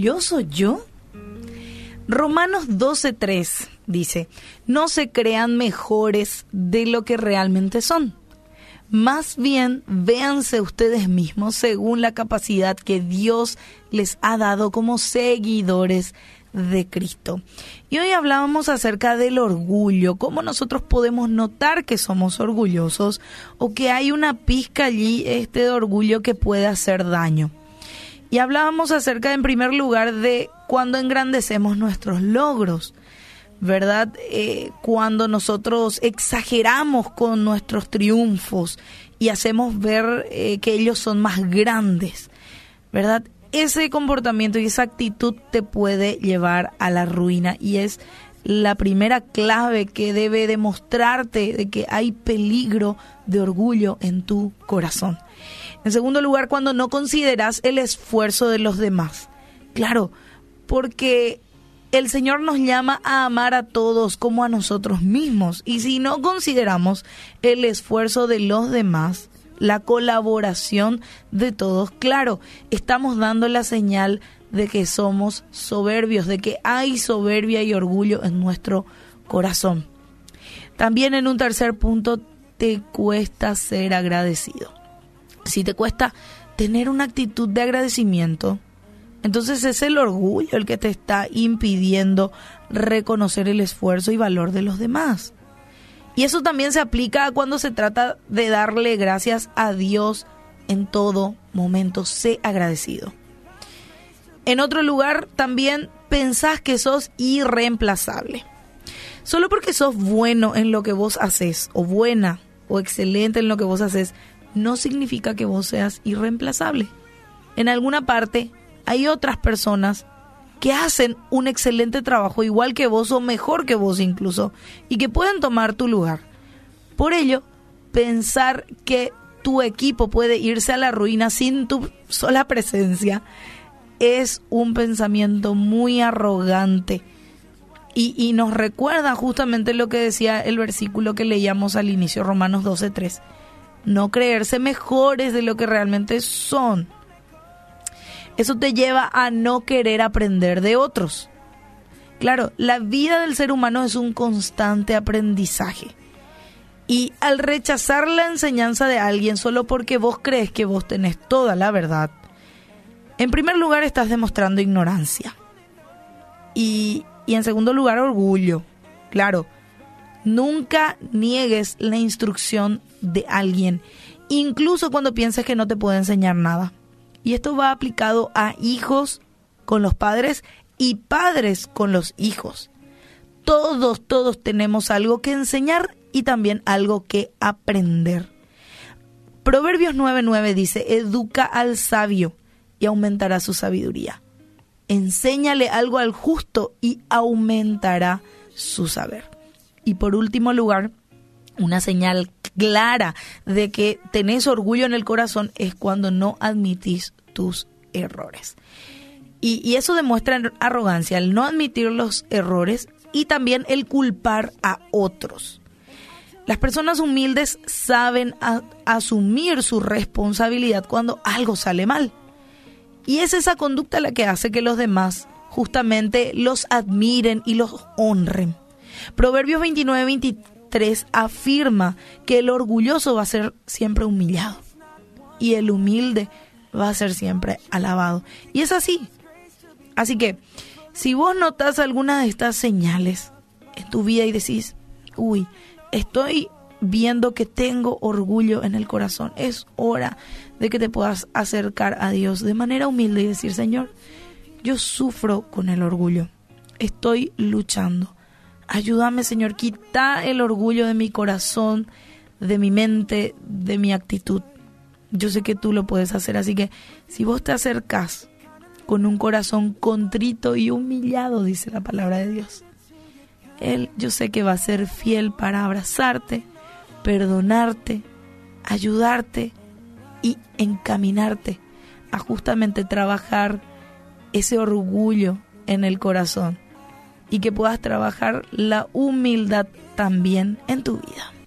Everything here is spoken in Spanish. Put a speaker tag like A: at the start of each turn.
A: orgulloso yo? Romanos 12:3 dice, no se crean mejores de lo que realmente son. Más bien, véanse ustedes mismos según la capacidad que Dios les ha dado como seguidores de Cristo. Y hoy hablábamos acerca del orgullo, cómo nosotros podemos notar que somos orgullosos o que hay una pizca allí este orgullo que puede hacer daño. Y hablábamos acerca en primer lugar de cuando engrandecemos nuestros logros. ¿verdad? Eh, cuando nosotros exageramos con nuestros triunfos y hacemos ver eh, que ellos son más grandes, ¿verdad? Ese comportamiento y esa actitud te puede llevar a la ruina y es la primera clave que debe demostrarte de que hay peligro de orgullo en tu corazón. En segundo lugar, cuando no consideras el esfuerzo de los demás. Claro, porque el Señor nos llama a amar a todos como a nosotros mismos. Y si no consideramos el esfuerzo de los demás, la colaboración de todos, claro, estamos dando la señal de que somos soberbios, de que hay soberbia y orgullo en nuestro corazón. También en un tercer punto, te cuesta ser agradecido. Si te cuesta tener una actitud de agradecimiento, entonces es el orgullo el que te está impidiendo reconocer el esfuerzo y valor de los demás. Y eso también se aplica cuando se trata de darle gracias a Dios en todo momento. Sé agradecido. En otro lugar también pensás que sos irreemplazable. Solo porque sos bueno en lo que vos haces, o buena, o excelente en lo que vos haces, no significa que vos seas irreemplazable. En alguna parte hay otras personas que hacen un excelente trabajo igual que vos o mejor que vos incluso y que pueden tomar tu lugar. Por ello, pensar que tu equipo puede irse a la ruina sin tu sola presencia es un pensamiento muy arrogante y, y nos recuerda justamente lo que decía el versículo que leíamos al inicio, Romanos 12.3. No creerse mejores de lo que realmente son eso te lleva a no querer aprender de otros. Claro, la vida del ser humano es un constante aprendizaje. Y al rechazar la enseñanza de alguien solo porque vos crees que vos tenés toda la verdad, en primer lugar estás demostrando ignorancia. Y, y en segundo lugar, orgullo. Claro, nunca niegues la instrucción de alguien, incluso cuando pienses que no te puede enseñar nada. Y esto va aplicado a hijos con los padres y padres con los hijos. Todos, todos tenemos algo que enseñar y también algo que aprender. Proverbios 9:9 dice, educa al sabio y aumentará su sabiduría. Enséñale algo al justo y aumentará su saber. Y por último lugar, una señal clara de que tenés orgullo en el corazón es cuando no admitís tus errores. Y, eso demuestra arrogancia, el no admitir los errores y también el culpar a otros. Las personas humildes saben asumir su responsabilidad cuando algo sale mal. Y es esa conducta la que hace que los demás justamente los admiren y los honren. Proverbios 29, 3 afirma que el orgulloso va a ser siempre humillado y el humilde va a ser siempre alabado. Y es así. Así que, si vos notas alguna de estas señales en tu vida y decís, uy, estoy viendo que tengo orgullo en el corazón, es hora de que te puedas acercar a Dios de manera humilde y decir, Señor, yo sufro con el orgullo, estoy luchando Ayúdame, Señor, quita el orgullo de mi corazón, de mi mente, de mi actitud. Yo sé que tú lo puedes hacer, así que si vos te acercas con un corazón contrito y humillado, dice la palabra de Dios, Él yo sé que va a ser fiel para abrazarte, perdonarte, ayudarte y encaminarte a justamente trabajar ese orgullo en el corazón y que puedas trabajar la humildad también en tu vida.